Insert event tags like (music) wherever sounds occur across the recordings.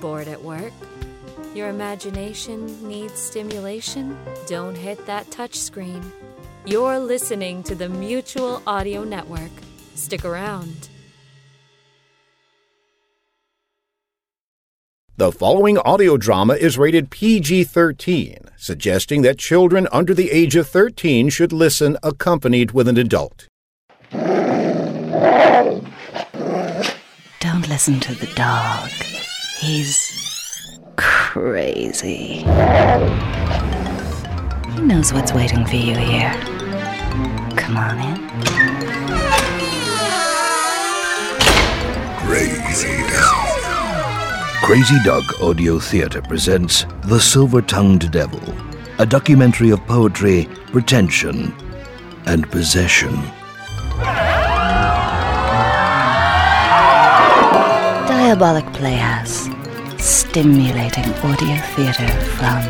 Bored at work? Your imagination needs stimulation? Don't hit that touchscreen. You're listening to the Mutual Audio Network. Stick around. The following audio drama is rated PG 13, suggesting that children under the age of 13 should listen accompanied with an adult. Don't listen to the dog. He's crazy. He knows what's waiting for you here. Come on in. Crazy Dog. Crazy Dog Audio Theatre presents The Silver Tongued Devil, a documentary of poetry, pretension, and possession. Diabolic Playhouse. Stimulating audio theatre from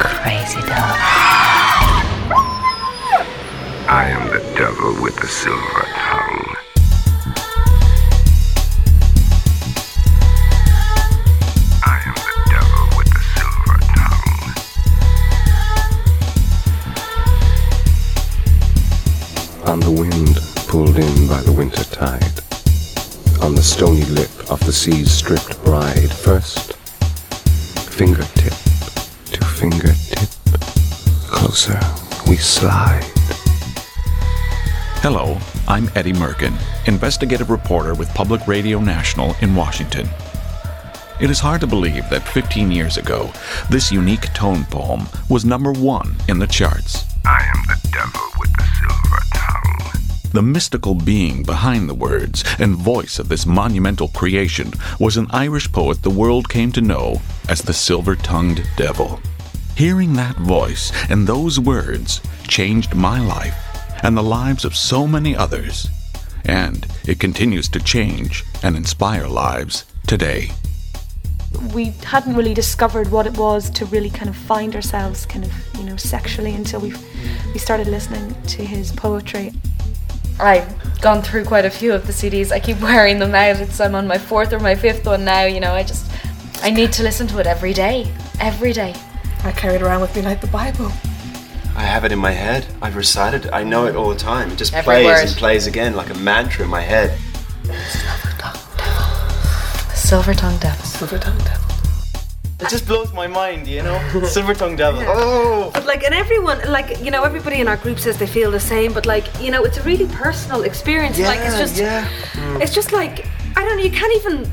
Crazy Dog. I am the devil with the silver tongue. I am the devil with the silver tongue. On the wind pulled in by the winter tide, on the stony lip of the sea's stripped bride, first fingertip to fingertip, closer we slide. Hello, I'm Eddie Merkin, investigative reporter with Public Radio National in Washington. It is hard to believe that 15 years ago, this unique tone poem was number one in the charts. I am the devil with the silver tongue. The mystical being behind the words and voice of this monumental creation was an Irish poet the world came to know as the Silver Tongued Devil. Hearing that voice and those words changed my life and the lives of so many others. And it continues to change and inspire lives today. we hadn't really discovered what it was to really kind of find ourselves kind of you know sexually until we we started listening to his poetry I've gone through quite a few of the CDs. I keep (laughs) wearing them out. It's I'm on my fourth or my fifth one now. You know, I just I need to listen to it every day, every day. I carry it around with me like the Bible. I have it in my head. I've recited it. I know it all the time. It just Every plays word. and plays again like a mantra in my head. Silver tongue devil. Silver tongue devil. It just blows my mind, you know? Silver tongue devil. Oh! But like, and everyone, like, you know, everybody in our group says they feel the same, but like, you know, it's a really personal experience. like, it's just, yeah. it's just like, I don't know, you can't even,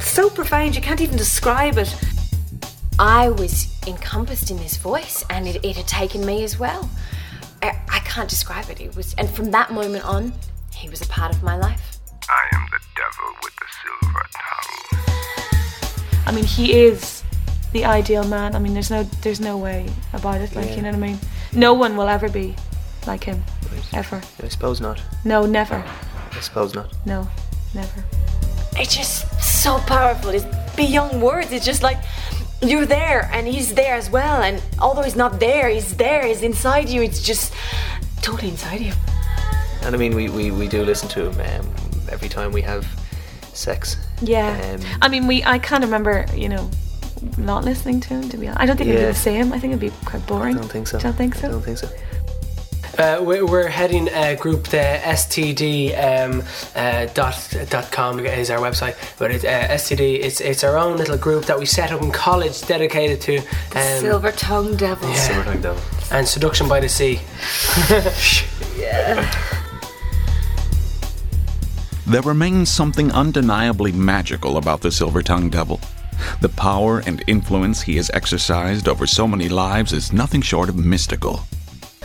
so profound, you can't even describe it. I was encompassed in this voice, and it, it had taken me as well. I, I can't describe it. It was, and from that moment on, he was a part of my life. I am the devil with the silver tongue. i mean he is the ideal man i mean there's no there's no way about it like you know what i mean no one will ever be like him ever I suppose not. no never I suppose not. no never It's just so powerful. It's beyond words. It's just like you're there, and he's there as well. And although he's not there, he's there. He's inside you. It's just totally inside you. And I mean, we, we, we do listen to him um, every time we have sex. yeah Um, i mean we i can't remember you know not listening to him to be honest i don't think it'd be the same i think it'd be quite boring I don't think so. I don't think so I don't think so. Uh, we're, we're heading uh, group the STD um, uh, dot, dot com is our website, but it's uh, STD. It's it's our own little group that we set up in college, dedicated to um, Silver tongue devil. Yeah. Silver tongue devil. and seduction by the sea. (laughs) yeah There remains something undeniably magical about the Silver Tongue Devil. The power and influence he has exercised over so many lives is nothing short of mystical.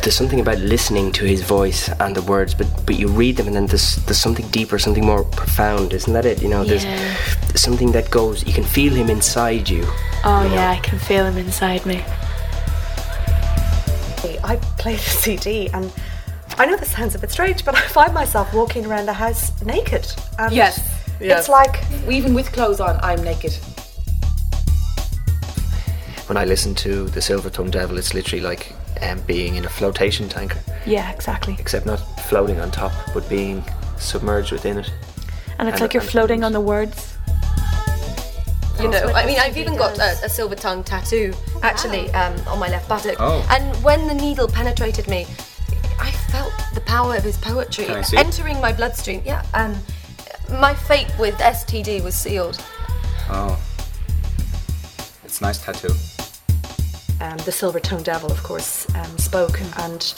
There's something about listening to his voice and the words, but but you read them and then there's there's something deeper, something more profound, isn't that it? You know, there's Yeah. something that goes. You can feel him inside you. oh yeah i can feel him inside me I play the CD and I know this sounds a bit strange, but (laughs) I find myself walking around the house naked. And Yes, yes. It's like, Even with clothes on, I'm naked. When I listen to the Silver Tongue Devil, it's literally like um, being in a flotation tanker, yeah exactly except not floating on top, but being submerged within it. and it's And- like you're floating on the words You know, I mean, I've even got a, a silver tongue tattoo actually um, on my left buttock. Oh. And when the needle penetrated me, I felt the power of his poetry Can I see? entering my bloodstream. Yeah, and my fate with STD was sealed. Oh. It's a nice tattoo. um, the Silver Tongue Devil, of course, um, spoke, and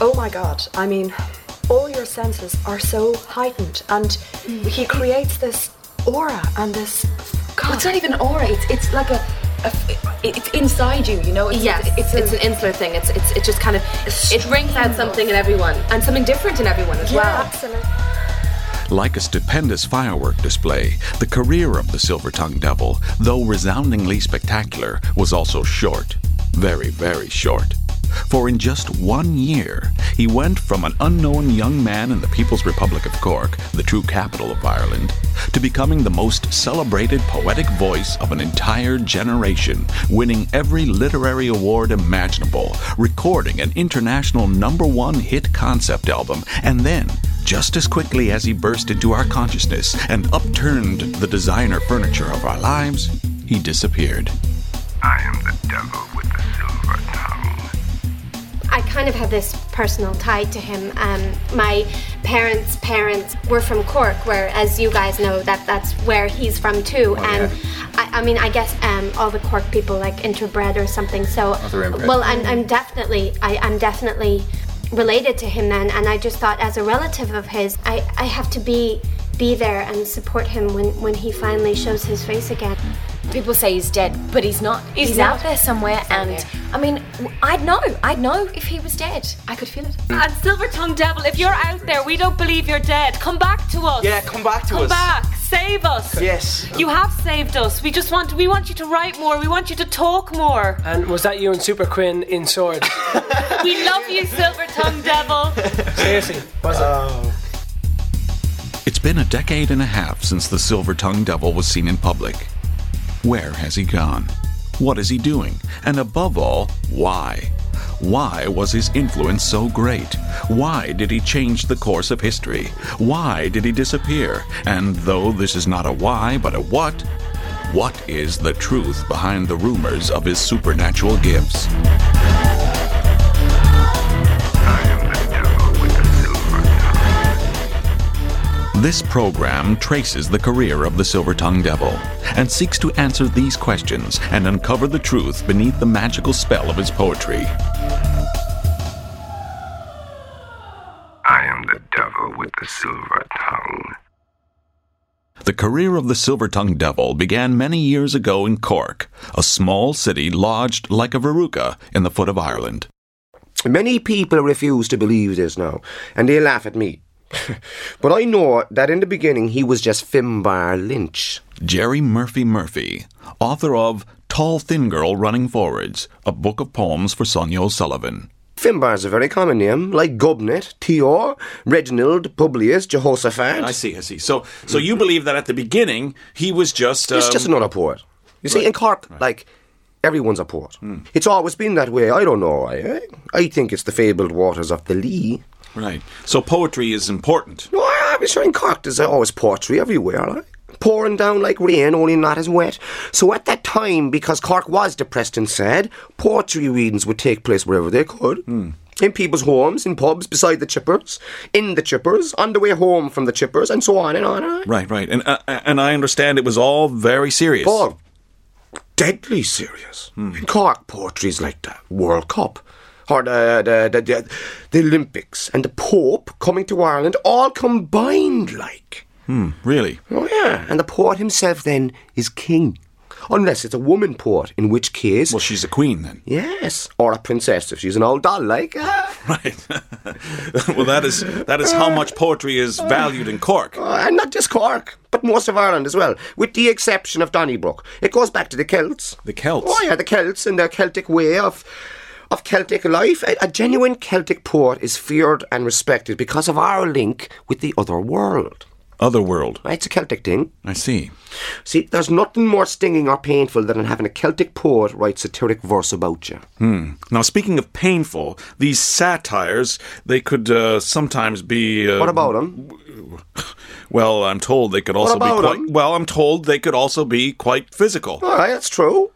oh my God! I mean, all your senses are so heightened, and he creates this aura and this. God, It's not even aura. It's it's like a. a it's inside you, you know. It's, Yes. it's, it's, an insular thing. It's it's it just kind of it rings out something in everyone and something different in everyone as yeah, well. absolutely. Like a stupendous firework display, the career of the Silver Tongue Devil, though resoundingly spectacular, was also short. Very, very short. For in just one year, he went from an unknown young man in the People's Republic of Cork, the true capital of Ireland, to becoming the most celebrated poetic voice of an entire generation, winning every literary award imaginable, recording an international number one hit concept album, and then, just as quickly as he burst into our consciousness and upturned the designer furniture of our lives, he disappeared. I am the devil with the silver tongue. I kind of have this personal tie to him. Um, my parents' parents were from Cork, where, as you guys know, that that's where he's from too. Oh, and I, I mean, I guess um, all the Cork people like interbred or something. So, Oh, they're well, I'm, I'm definitely, I, I'm definitely related to him then. And I just thought, as a relative of his, I, I have to be be there and support him when when he finally shows his face again. People say he's dead, but he's not. He's He's, not. out there somewhere, and I mean, I'd know. I'd know if he was dead. I could feel it. And Silver Tongue Devil, if you're out there, we don't believe you're dead. Come back to us. Yeah, come back to Come us. Come back. Save us. Yes. You have saved us. We just want we want you to write more. We want you to talk more. And was that you and Super Quinn in Sword? we love you, Silver Tongue Devil. Seriously, was it? It's been a decade and a half since the Silver Tongue Devil was seen in public. Where has he gone? What is he doing? And above all, why? Why was his influence so great? Why did he change the course of history? Why did he disappear? And though this is not a why, but a what, what is the truth behind the rumors of his supernatural gifts? This program traces the career of the Silver Tongue Devil and seeks to answer these questions and uncover the truth beneath the magical spell of his poetry. I am the devil with the silver tongue. The career of the Silver Tongue Devil began many years ago in Cork, a small city lodged like a verruca in the foot of Ireland. Many people refuse to believe this now, and they laugh at me. (laughs) but I know that in the beginning he was just Finbar Lynch. Jerry Murphy Murphy, author of Tall Thin Girl Running Forwards, a book of poems for Sonia O'Sullivan. Finbar's a very common name, like Gubnet, Tior, Reginald, Publius, Jehoshaphat. I see, I see. So, so you believe that at the beginning he was just um, He's just another poet. You see, right, in Cork, like, everyone's a poet. It's always been that way. I don't know. I, I think it's the fabled waters of the Lee. Right. So poetry is important. No, I was sure in Cork there's always poetry everywhere, like. Pouring down like rain, only not as wet. So at that time, because Cork was depressed and sad, poetry readings would take place wherever they could. In people's homes, in pubs, beside the chippers, in the chippers, on the way home from the chippers, and so on and on and on. Right, right. And uh, and I understand it was all very serious. Paul, deadly serious. In Cork, poetry's like the World Cup. Or the, the, the, the, the Olympics and the Pope coming to Ireland all combined like. Hmm, really? Oh, yeah. And the poet himself then is king. Unless it's a woman poet, in which case. Well, she's a queen then. Yes. Or a princess if she's an old doll, like. (laughs) Right. (laughs) well, that is that is how much poetry is valued in Cork. Uh, and not just Cork, but most of Ireland as well, with the exception of Donnybrook. It goes back to the Celts. The Celts? Oh, yeah, the Celts and their Celtic way of. Of Celtic life, a, a genuine Celtic poet is feared and respected because of our link with the other world. Otherworld. It's a Celtic thing. I see. See, there's nothing more stinging or painful than having a Celtic poet write satiric verse about you. Hmm. Now, speaking of painful, these satires, they could uh, sometimes be. Uh, What about 'em? (laughs) Well, I'm told they could also be about Them? Well, I'm told they could also be quite physical. All right, that's true.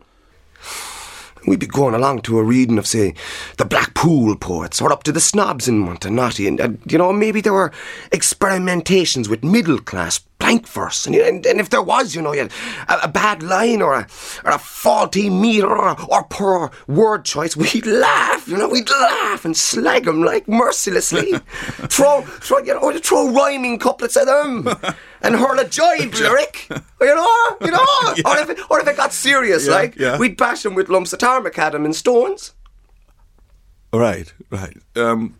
We'd be going along to a reading of, say, the Blackpool poets, or up to the snobs in Montenotte, and, and you know, maybe there were experimentations with middle class blank verse, and, and, and if there was, you know, you a, a bad line or a, or a faulty meter or, or poor word choice, we'd laugh, you know, we'd laugh and slag them like mercilessly. (laughs) throw, throw, you know, throw rhyming couplets at them (laughs) and hurl a jibe lyric, you know, you know, (laughs) or, if it, or if it got serious, Yeah, like, yeah. we'd bash them with lumps of tarmac at 'em and stones. Right, right. Um,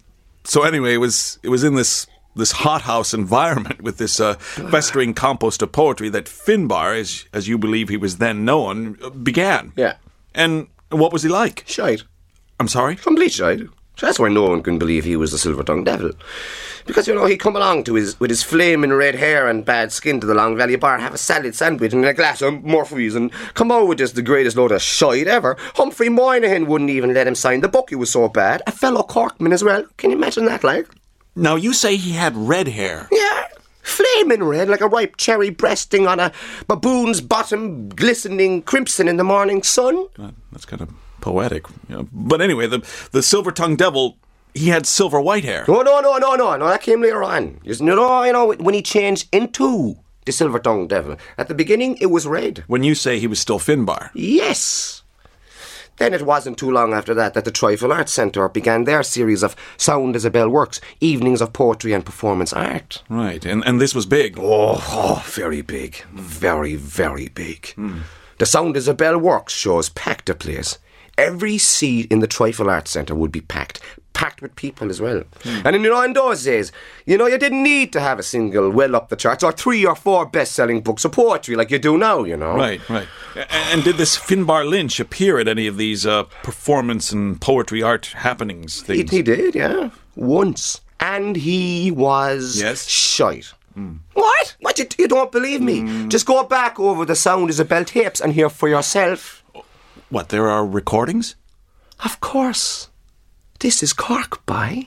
so anyway, it was it was in this this hothouse environment with this uh, festering compost of poetry that Finbar, as as you believe he was then known, began. Yeah. And what was he like? Shite. I'm sorry. Complete shite. So that's why no one can believe he was the silver tongued devil. Because, you know, he'd come along to his with his flaming red hair and bad skin to the Long Valley Bar, have a salad sandwich and a glass of Murphy's, and come out with just the greatest load of shite ever. Humphrey Moynihan wouldn't even let him sign the book, he was so bad. A fellow Corkman as well. Can you imagine that, like? Now you say he had red hair. Yeah. Flaming red, like a ripe cherry breasting on a baboon's bottom, glistening crimson in the morning sun. Uh, That's kind of poetic. you know. But anyway, the the silver tongued devil, he had silver white hair. No, no, no, no, no, no. That came later on. You know, you know, when he changed into the silver tongued devil. At the beginning, it was red. When you say he was still Finbar. Yes. Then it wasn't too long after that that the Trifle Arts Centre began their series of Sound as a Bell Works, evenings of poetry and performance art. Right, and and this was big. Oh, oh very big. Very, very big. The Sound as a Bell Works shows packed the place. Every seat in the Trifle Arts Centre would be packed. Packed with people as well. And you know, in those days, you know, you didn't need to have a single well up the charts or three or four best selling books of poetry like you do now, you know. Right, right. And did this Finbar Lynch appear at any of these uh, performance and poetry art happenings? He, Things? he did, yeah. Once. And he was Yes? shite. What? What? You, you don't believe me? Just go back over the Sound Bell tapes and hear for yourself. What? There are recordings? Of course. This is Cork, by.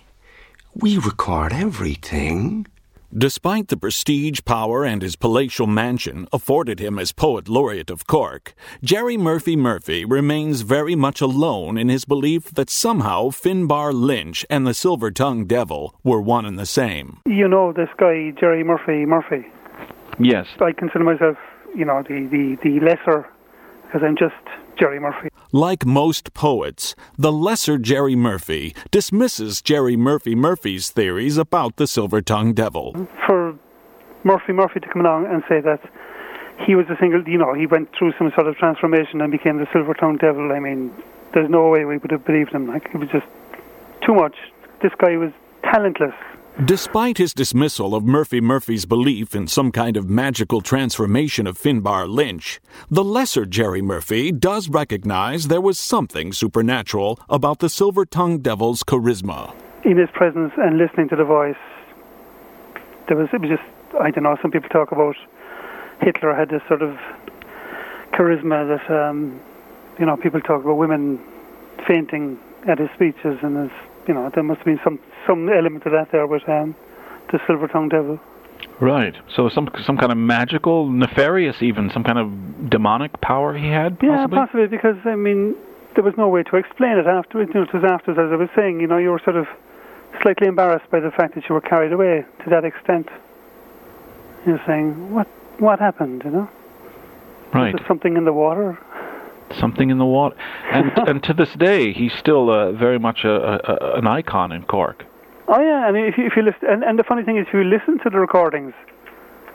We record everything. Despite the prestige, power, and his palatial mansion afforded him as Poet Laureate of Cork, Jerry Murphy Murphy remains very much alone in his belief that somehow Finbar Lynch and the Silver Tongued Devil were one and the same. You know this guy, Jerry Murphy Murphy. Yes. I consider myself, you know, the, the, the lesser, because I'm just Jerry Murphy. Like most poets, the lesser Jerry Murphy dismisses Jerry Murphy Murphy's theories about the Silver Tongued Devil. For Murphy Murphy to come along and say that he was a single, you know, he went through some sort of transformation and became the silver tongued devil, I mean, there's no way we would have believed him. Like, it was just too much. This guy was talentless. Despite his dismissal of Murphy Murphy's belief in some kind of magical transformation of Finbar Lynch, the lesser Jerry Murphy does recognize there was something supernatural about the silver tongued devil's charisma. In his presence and listening to the voice, there was, it was just, I don't know, some people talk about Hitler had this sort of charisma that, um, you know, people talk about women fainting at his speeches, and there's, you know, there must have been some, some element of that there with um, the silver tongued devil. Right. So some some kind of magical, nefarious, even some kind of demonic power he had. Yeah, Possibly. possibly because I mean there was no way to explain it afterwards. You know, it was afterwards, as I was saying. You know, you were sort of slightly embarrassed by the fact that you were carried away to that extent. You're saying, "What? What happened?" You know, Right. Was there something in the water? Something in the water. And (laughs) and to this day, he's still uh, very much a, a, an icon in Cork. Oh yeah, and if you, if you listen, and, and the funny thing is, if you listen to the recordings,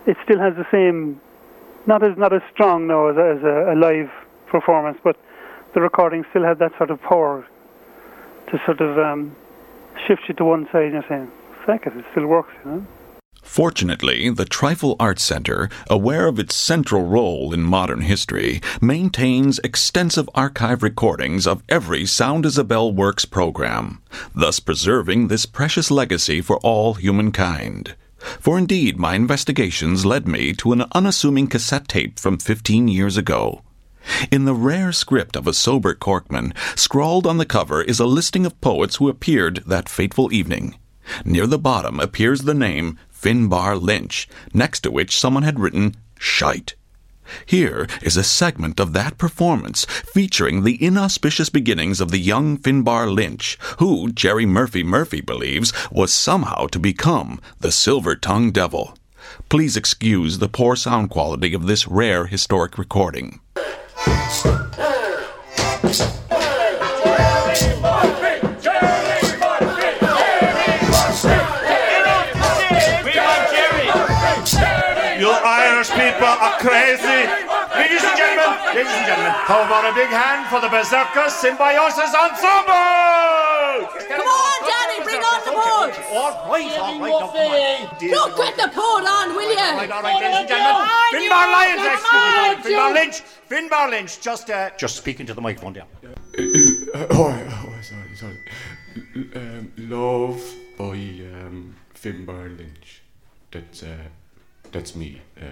it still has the same, not as not as strong now as, a- as a, a live performance, but the recordings still have that sort of power to sort of um, shift you to one side. And you're saying, "Fuck it, it still works," you know. Fortunately, the Trifle Arts Center, aware of its central role in modern history, maintains extensive archive recordings of every Sound Bell Works program, thus preserving this precious legacy for all humankind. For indeed, my investigations led me to an unassuming cassette tape from 15 years ago. In the rare script of a sober Corkman, scrawled on the cover is a listing of poets who appeared that fateful evening. Near the bottom appears the name Finbar Lynch, next to which someone had written Shite. Here is a segment of that performance featuring the inauspicious beginnings of the young Finbar Lynch, who Jerry Murphy Murphy believes was somehow to become the Silver Tongue Devil. Please excuse the poor sound quality of this rare historic recording. Crazy. Ladies and gentlemen, ladies and gentlemen, how about a big hand for the Berserker Symbiosis Ensemble? Come on, Danny, bring on the board. All right, all right, now, come on. Dear Look, get the board on, will you? All right, all right, ladies and gentlemen. Finbar Lyons, next. Finbar Lynch. Finbar Lynch, just, uh, just speak into the microphone there. oh, oh, sorry, sorry. Um, love by um, Finbar Lynch. That's uh, that's me. Uh,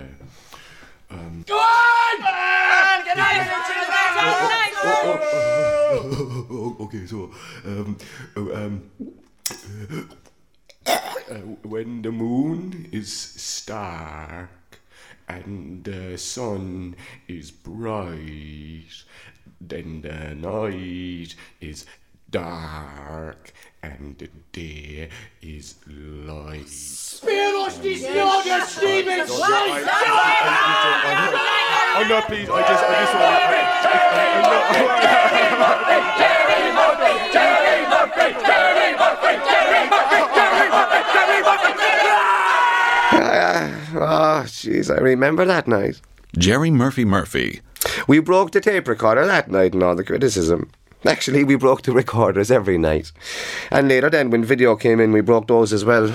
um, Go on! Go on! Get out okay, so um, oh, um, uh, when the moon is stark and the sun is bright, then the night is dark and the day is light. Spíros di Snodia Stevens! I'm not pleased. I just, I just want Jerry Murphy, Jerry Murphy, Jerry Murphy, Jerry Murphy, Jerry Murphy, Jerry Murphy. Ah, jeez, I remember that night. Jerry Murphy Murphy. We broke the tape recorder that night and all the criticism. Actually, we broke the recorders every night. And later then, when video came in, we broke those as well.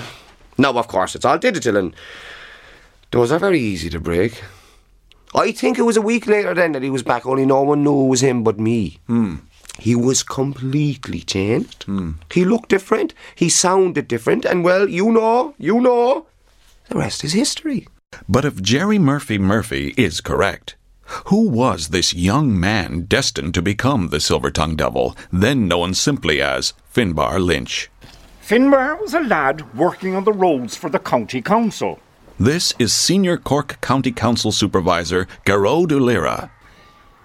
Now, of course, it's all digital and those are very easy to break. I think it was a week later then that he was back, only no one knew it was him but me. Hmm. He was completely changed. He looked different, he sounded different, and well, you know, you know, the rest is history. But if Jerry Murphy Murphy is correct, who was this young man destined to become the Silver Tongue Devil, then known simply as Finbar Lynch? Finbar was a lad working on the roads for the county council. This is Senior Cork County Council Supervisor Garreau de Lira.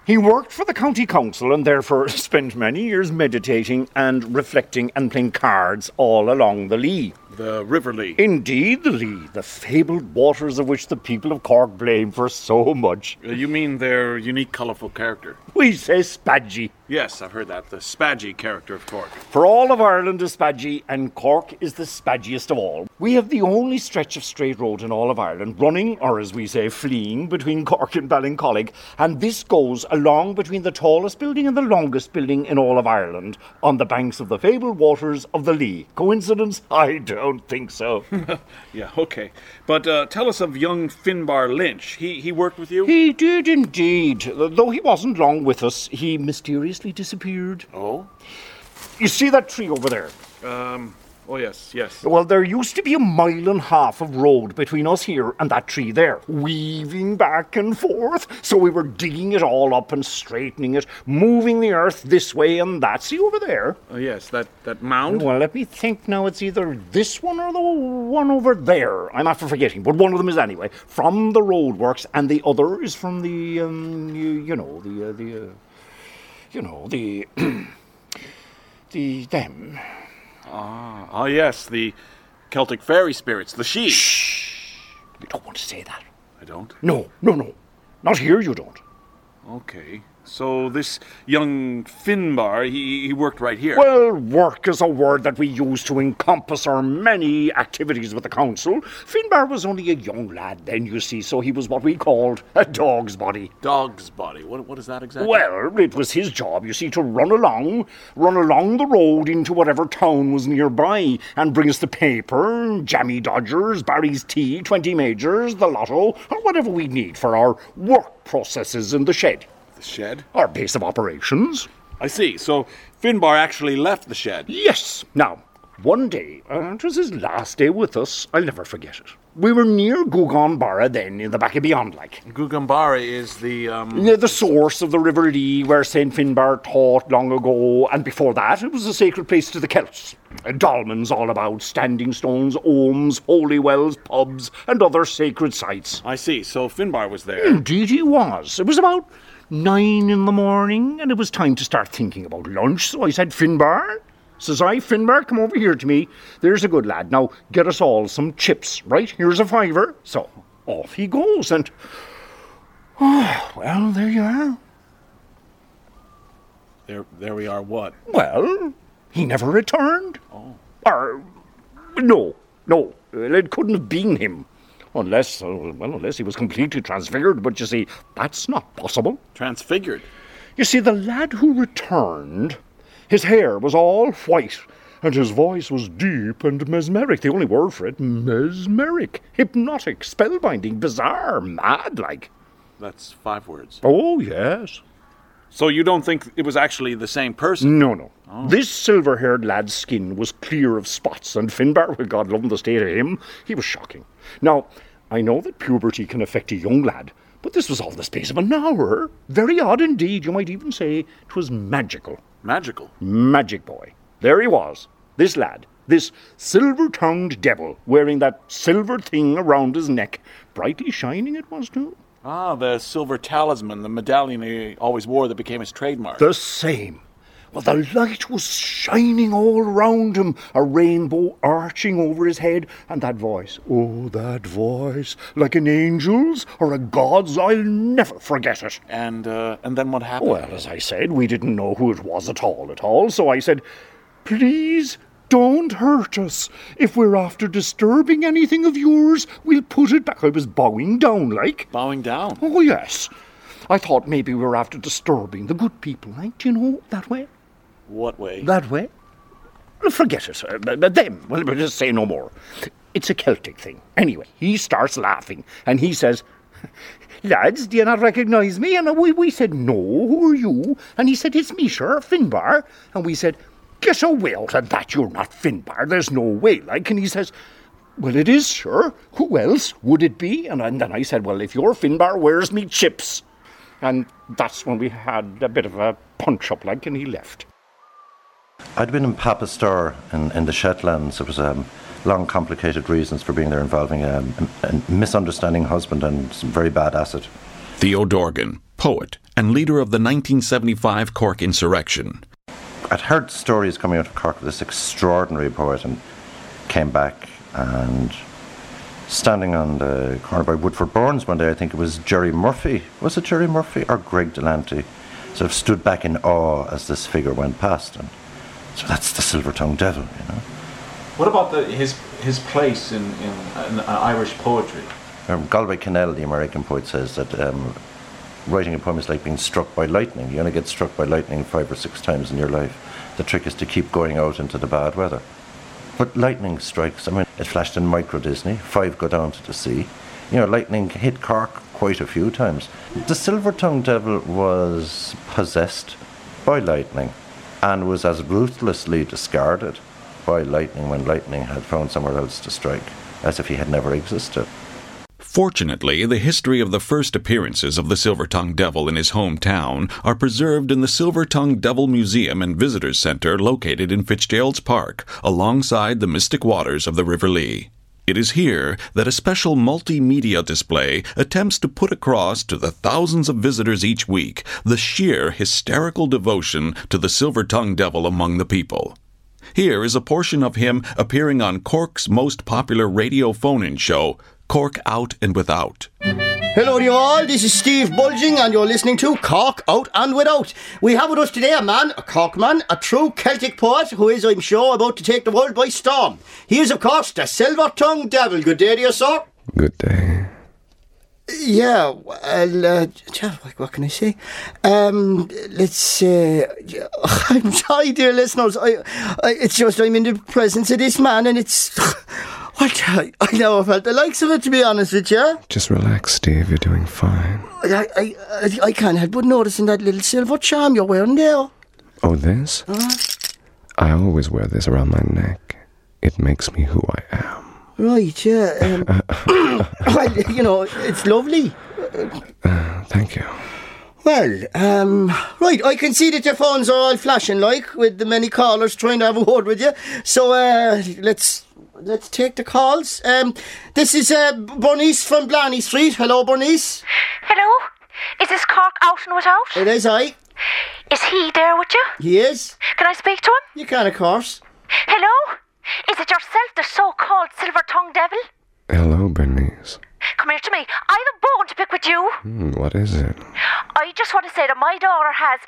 He worked for the county council and therefore (laughs) spent many years meditating and reflecting and playing cards all along the Lee. The River Lee. Indeed, the Lee, the fabled waters of which the people of Cork blame for so much. Uh, You mean their unique, colourful character? We say Spadgy. Yes, I've heard that. The Spadgy character of Cork. For all of Ireland is Spadgy, and Cork is the spadgiest of all. We have the only stretch of straight road in all of Ireland, running, or as we say, fleeing, between (laughs) Cork and Ballincollig, and this goes along between the tallest building and the longest building in all of Ireland, on the banks of the fabled waters of the Lee. Coincidence? I don't think so. (laughs) Yeah, okay. But uh, tell us of young Finbar Lynch. He he worked with you? He did indeed. Though he wasn't long with us, he mysteriously disappeared. Oh? You see that tree over there? Um. Oh yes, yes. Well, there used to be a mile and a half of road between us here and that tree there, weaving back and forth. So we were digging it all up and straightening it, moving the earth this way and that. See over there? Oh yes, that that mound. Well, let me think now. It's either this one or the one over there. I'm after forgetting, but one of them is anyway from the roadworks, and the other is from the um, you, you know, the uh, the uh, you know, the (clears throat) the them. Ah, ah yes, the Celtic fairy spirits, the she. Shh. You don't want to say that. I don't. No, no, no. Not here. You don't. Okay. So this young Finbar, he, he worked right here. Well, work is a word that we use to encompass our many activities with the council. Finbar was only a young lad then, you see, so he was what we called a dog's body. Dog's body. What, what is that exactly? Well, it was his job, you see, to run along, run along the road into whatever town was nearby and bring us the paper, jammy dodgers, Barry's tea, 20 majors, the lotto, or whatever we need for our work processes in the shed. The shed? Our base of operations. I see. So Finbar actually left the shed. Yes. Now, one day, uh, it was his last day with us, I'll never forget it. We were near Gougane Barra then, in the back of beyond, like. Gougane Barra is the um, Near the source of the River Lee, where St. Finbar taught long ago, and before that, it was a sacred place to the Celts. Dolmens all about, standing stones, ohms, holy wells, pubs, and other sacred sites. I see. So Finbar was there. Indeed, he was. It was about nine in the morning, and it was time to start thinking about lunch. So I said, Finbar, says I, Finbar, come over here to me. There's a good lad. Now get us all some chips, right? Here's a fiver. So off he goes, and oh, well, there you are. There, there we are. What? Well, he never returned. Oh. Or no, no, it couldn't have been him. Unless, uh, well, unless he was completely transfigured. But you see, that's not possible. Transfigured? You see, the lad who returned, his hair was all white, and his voice was deep and mesmeric. The only word for it, mesmeric. Hypnotic, spellbinding, bizarre, mad like. That's five words. Oh, yes. So you don't think it was actually the same person? No, no. This silver haired lad's skin was clear of spots, and Finbar, well, (laughs) God love him, the state of him, he was shocking. Now, I know that puberty can affect a young lad, but this was all the space of an hour. Very odd indeed, you might even say it was magical. Magical? Magic boy. There he was, this lad, this silver tongued devil, wearing that silver thing around his neck. Brightly shining it was, too. Ah, the silver talisman, the medallion he always wore that became his trademark. The same. Well, the light was shining all round him, a rainbow arching over his head, and that voice, oh, that voice, like an angel's or a god's, I'll never forget it. And uh, and then what happened? Well, as I said, we didn't know who it was at all, at all, so I said, please don't hurt us. If we're after disturbing anything of yours, we'll put it back. I was bowing down, like. Bowing down? Oh, yes. I thought maybe we were after disturbing the good people, like, do you know, that way. What way? That way? Forget it. But- but them. Well, we'll just say no more. It's a Celtic thing. Anyway, he starts laughing and he says, Lads, do you not recognise me? And we, we said, No, who are you? And he said, It's me, sir, Finbar. And we said, Get away out of that, you're not Finbar. There's no way, like. And he says, Well, it is, sir. Who else would it be? And, and then I said, Well, if you're Finbar, where's me chips? And that's when we had a bit of a punch up, like, and he left. I'd been in Papa Stour in, in the Shetlands. It was um, long, complicated reasons for being there involving um, a, a misunderstanding husband and some very bad acid. Theo Dorgan, poet and leader of the 1975 Cork insurrection. I'd heard stories coming out of Cork of this extraordinary poet and came back and standing on the corner by Woodford Bourne one day, I think it was Jerry Murphy. Was it Jerry Murphy or Greg Delanty? Sort of stood back in awe as this figure went past. And so that's the silver tongued devil, you know. What about the, his his place in, in, in Irish poetry? Um, Galway Kinnell, the American poet, says that um, writing a poem is like being struck by lightning. You only get struck by lightning five or six times in your life. The trick is to keep going out into the bad weather. But lightning strikes, I mean, it flashed in Microdisney, five go down to the sea. You know, lightning hit Cork quite a few times. The silver tongued devil was possessed by lightning and was as ruthlessly discarded by lightning when lightning had found somewhere else to strike as if he had never existed. Fortunately, the history of the first appearances of the Silver Tongued Devil in his hometown are preserved in the Silver Tongued Devil Museum and Visitors Center located in Fitzgerald's Park, alongside the mystic waters of the River Lee. It is here that a special multimedia display attempts to put across to the thousands of visitors each week the sheer hysterical devotion to the Silver Tongued Devil among the people. Here is a portion of him appearing on Cork's most popular radio phone in show, Cork Out and Without. Hello to you all, this is Steve Bulging and you're listening to Cork Out and Without. We have with us today a man, a Cork man, a true Celtic poet who is, I'm sure, about to take the world by storm. He is, of course, the Silver Tongued Devil. Good day to you, sir. Good day. Yeah, well, uh, yeah, what, can I say? Um, let's say, (laughs) I'm sorry, dear listeners. I, I, it's just I'm in the presence of this man, and it's. (laughs) What? I, I never felt the likes of it, to be honest with you. Just relax, Steve. You're doing fine. I, I, I, I can't help but noticing that little silver charm you're wearing there. Oh, this? I always wear this around my neck. It makes me who I am. Right, yeah. Um, (coughs) well, you know, it's lovely. Thank you. Well, um, right, I can see that your phones are all flashing like with the many callers trying to have a word with you. So uh, let's let's take the calls. Um, this is uh, Bernice from Blarney Street. Hello, Bernice. Hello? Is this Cork out and without? It is I. Is he there with you? He is. Can I speak to him? You can, of course. Hello? Is it yourself, the so called silver tongued devil? Hello, Bernice. Come here to me. I have a bone to pick with you. Hmm, what is it? I just want to say that my daughter has.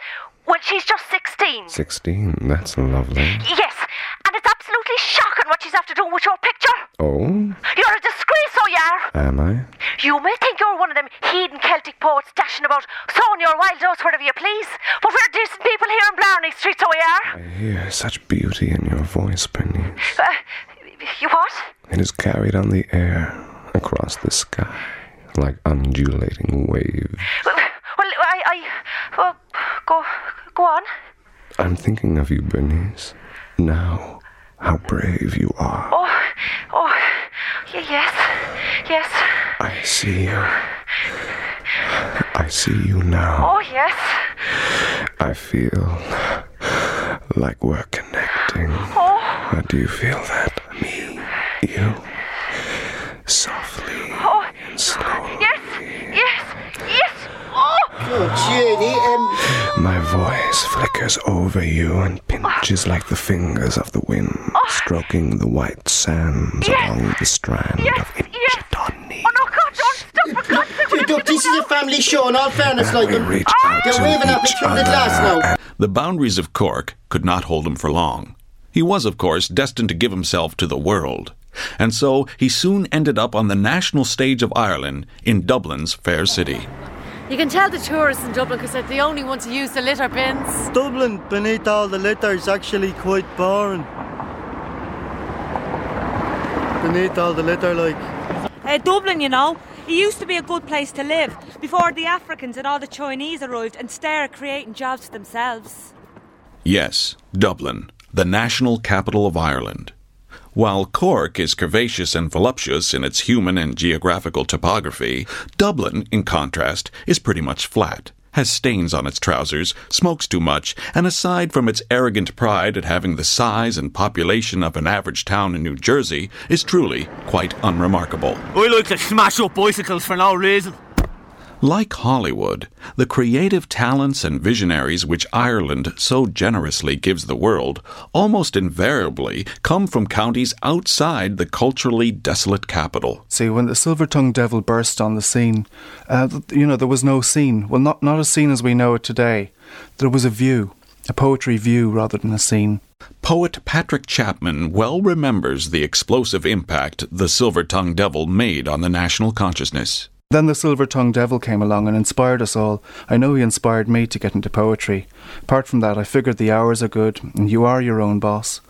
Well, she's just 16. 16. That's lovely. Yes, and it's absolutely shocking what she's after doing with your picture. Oh, You're a disgrace, so you are. am I? You may think you're one of them heathen Celtic poets dashing about, sowing your wild oats wherever you please, but we're decent people here in Blarney Street, so we are. I hear such beauty in your voice, Bernice. Uh, you what? It is carried on the air across the sky like undulating waves. Well, well I, I, well, go, go on. I'm thinking of you, Bernice. Now, how brave you are. Oh, oh, yes, yes. I see you. I see you now. Oh, yes. I feel like we're connecting. Oh, Do you feel that? Me, you, softly oh, and slowly. yes. Oh, Jenny. Um, My voice flickers over you and pinches like the fingers of the wind, stroking the white sands along the strand of Inchydoney. oh no, God, don't stop for God's sake. look, this is a family show, in all fairness, like them. reach out They're to waving at me each through the other glass now. The boundaries of Cork could not hold him for long. He was, of course, destined to give himself to the world. And so he soon ended up on the national stage of Ireland in Dublin's fair city. You can tell the tourists in Dublin because they're the only ones who use the litter bins. Dublin, beneath all the litter, is actually quite boring. Beneath all the litter, like. Uh, Dublin, you know, it used to be a good place to live before the Africans and all the Chinese arrived and started creating jobs for themselves. Yes, Dublin, the national capital of Ireland. While Cork is curvaceous and voluptuous in its human and geographical topography, Dublin, in contrast, is pretty much flat, has stains on its trousers, smokes too much, and aside from its arrogant pride at having the size and population of an average town in New Jersey, is truly quite unremarkable. I like to smash up bicycles for no reason. Like Hollywood, the creative talents and visionaries which Ireland so generously gives the world almost invariably come from counties outside the culturally desolate capital. See, when the silver tongued devil burst on the scene, uh, you know, there was no scene. Well, not, not a scene as we know it today. There was a view, a poetry view rather than a scene. Poet Patrick Chapman well remembers the explosive impact the silver tongued devil made on the national consciousness. Then the silver tongued devil came along and inspired us all. I know he inspired me to get into poetry. Apart from that, I figured the hours are good, and you are your own boss.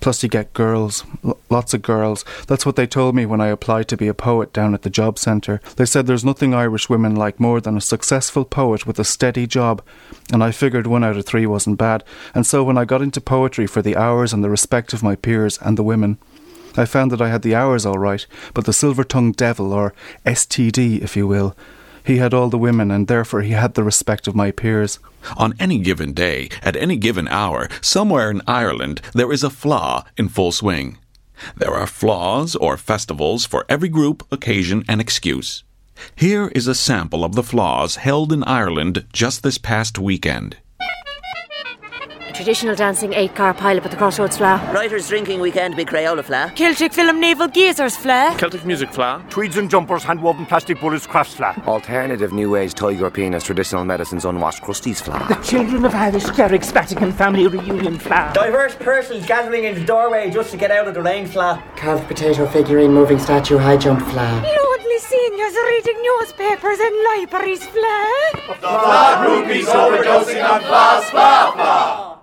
Plus, you get girls, L- lots of girls. That's what they told me when I applied to be a poet down at the job centre. They said there's nothing Irish women like more than a successful poet with a steady job, and I figured one out of three wasn't bad. And so when I got into poetry for the hours and the respect of my peers and the women, I found that I had the hours all right, but the silver tongued devil, or STD, if you will, he had all the women, and therefore he had the respect of my peers. On any given day, at any given hour, somewhere in Ireland, there is a fleadh in full swing. There are fleadhs or festivals for every group, occasion, and excuse. Here is a sample of the fleadhs held in Ireland just this past weekend. Traditional dancing eight car pileup at the Crossroads Fleadh. Writers drinking weekend big Crayola fleadh. Celtic film naval geezers flair. Celtic music fleadh. Tweeds and jumpers, hand-woven plastic bullets, crafts fleadh. Alternative New Age toy European as traditional medicines unwashed crusties fleadh. The children of Irish clerics Vatican family reunion fleadh. Diverse persons gathering in the doorway just to get out of the rain fleadh. Carved potato figurine moving statue high jump flag. Lonely seniors reading newspapers in libraries flair. Flat rupees overdosing on fast fleadh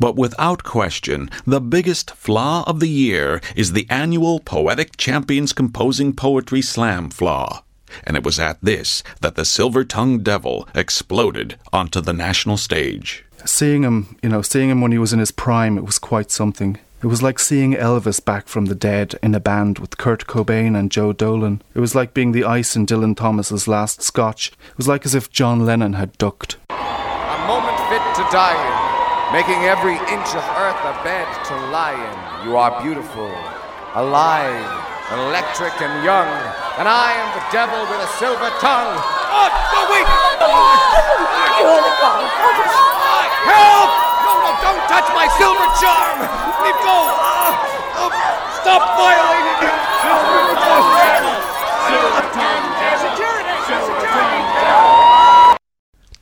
But without question, the biggest fleadh of the year is the annual Poetic Champions Composing Poetry Slam fleadh. And it was at this that the silver tongued devil exploded onto the national stage. Seeing him, you know, seeing him when he was in his prime, it was quite something. It was like seeing Elvis back from the dead in a band with Kurt Cobain and Joe Dolan. It was like being the ice in Dylan Thomas's last scotch. It was like as if John Lennon had ducked. A moment fit to die in, making every inch of earth a bed to lie in. You are beautiful, alive, electric, and young, and I am the devil with a silver tongue. Oh, no, wait! Help! No, no, don't touch my silver charm! Leave go! Uh, uh, stop violating it!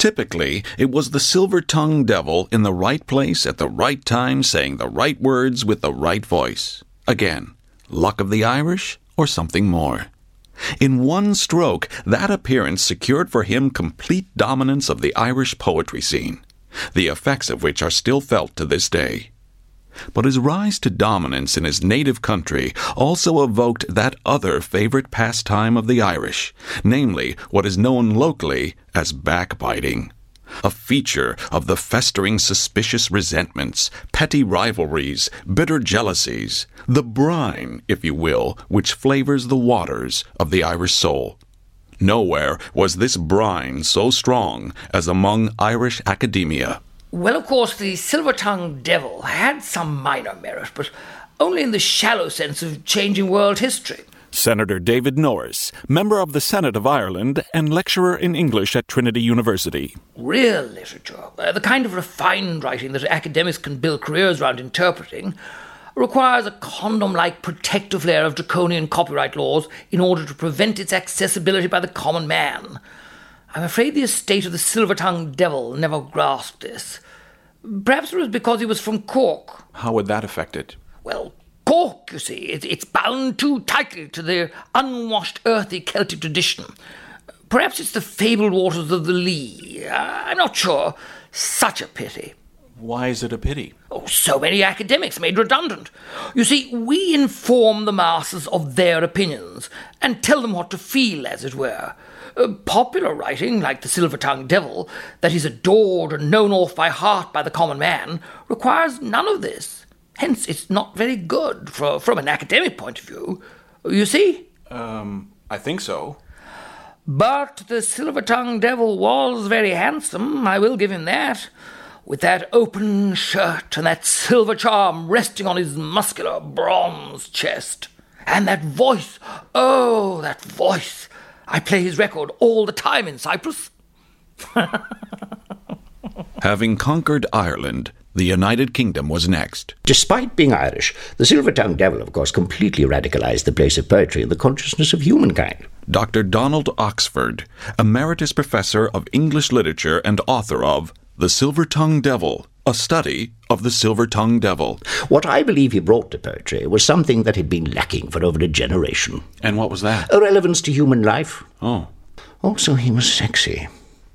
Typically, it was the silver tongued devil in the right place at the right time saying the right words with the right voice. Again, luck of the Irish or something more. In one stroke, that appearance secured for him complete dominance of the Irish poetry scene, the effects of which are still felt to this day. But his rise to dominance in his native country also evoked that other favorite pastime of the Irish, namely what is known locally as backbiting. A feature of the festering suspicious resentments, petty rivalries, bitter jealousies, the brine, if you will, which flavors the waters of the Irish soul. Nowhere was this brine so strong as among Irish academia. Well, of course, the silver tongued devil had some minor merit, but only in the shallow sense of changing world history. Senator David Norris, member of the Senate of Ireland and lecturer in English at Trinity University. Real literature, uh, the kind of refined writing that academics can build careers around interpreting, requires a condom like protective layer of draconian copyright laws in order to prevent its accessibility by the common man. I'm afraid the estate of the silver tongued devil never grasped this. Perhaps it was because he was from Cork. How would that affect it? Well, Cork, you see, it, it's bound too tightly to the unwashed, earthy Celtic tradition. Perhaps it's the fabled waters of the Lee. Uh, I'm not sure. Such a pity. Why is it a pity? Oh, so many academics made redundant. You see, we inform the masses of their opinions and tell them what to feel, as it were. Uh, popular writing, like The Silver Tongued Devil, that is adored and known off by heart by the common man, requires none of this. Hence, it's not very good for, from an academic point of view. You see? Um, I think so. But the silver tongued devil was very handsome, I will give him that. With that open shirt and that silver charm resting on his muscular bronze chest. And that voice, oh, that voice. I play his record all the time in Cyprus. (laughs) Having conquered Ireland, the United Kingdom was next. Despite being Irish, the Silver Tongued Devil, of course, completely radicalized the place of poetry in the consciousness of humankind. Dr. Donald Oxford, Emeritus Professor of English Literature and author of The Silver Tongued Devil, a study of the Silver Tongued Devil. What I believe he brought to poetry was something that had been lacking for over a generation. And what was that? A relevance to human life. Oh. Also, he was sexy.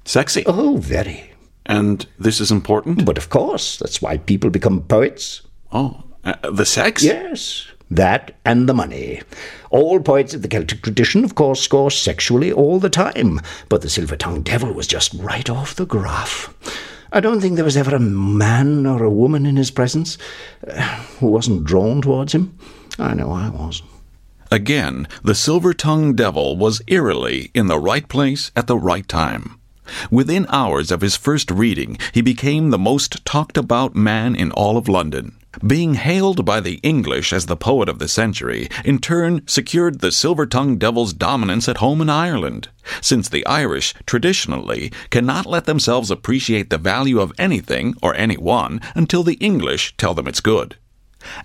Sexy? Oh, very. And this is important? But of course, that's why people become poets. Oh, uh, the sex? Yes. That and the money. All poets of the Celtic tradition, of course, score sexually all the time, but the silver tongued devil was just right off the graph. I don't think there was ever a man or a woman in his presence uh, who wasn't drawn towards him. I know I was. Again, the silver tongued devil was eerily in the right place at the right time. Within hours of his first reading, he became the most talked about man in all of London. Being hailed by the English as the poet of the century, in turn secured the silver tongued devil's dominance at home in Ireland, since the Irish, traditionally, cannot let themselves appreciate the value of anything or anyone until the English tell them it's good.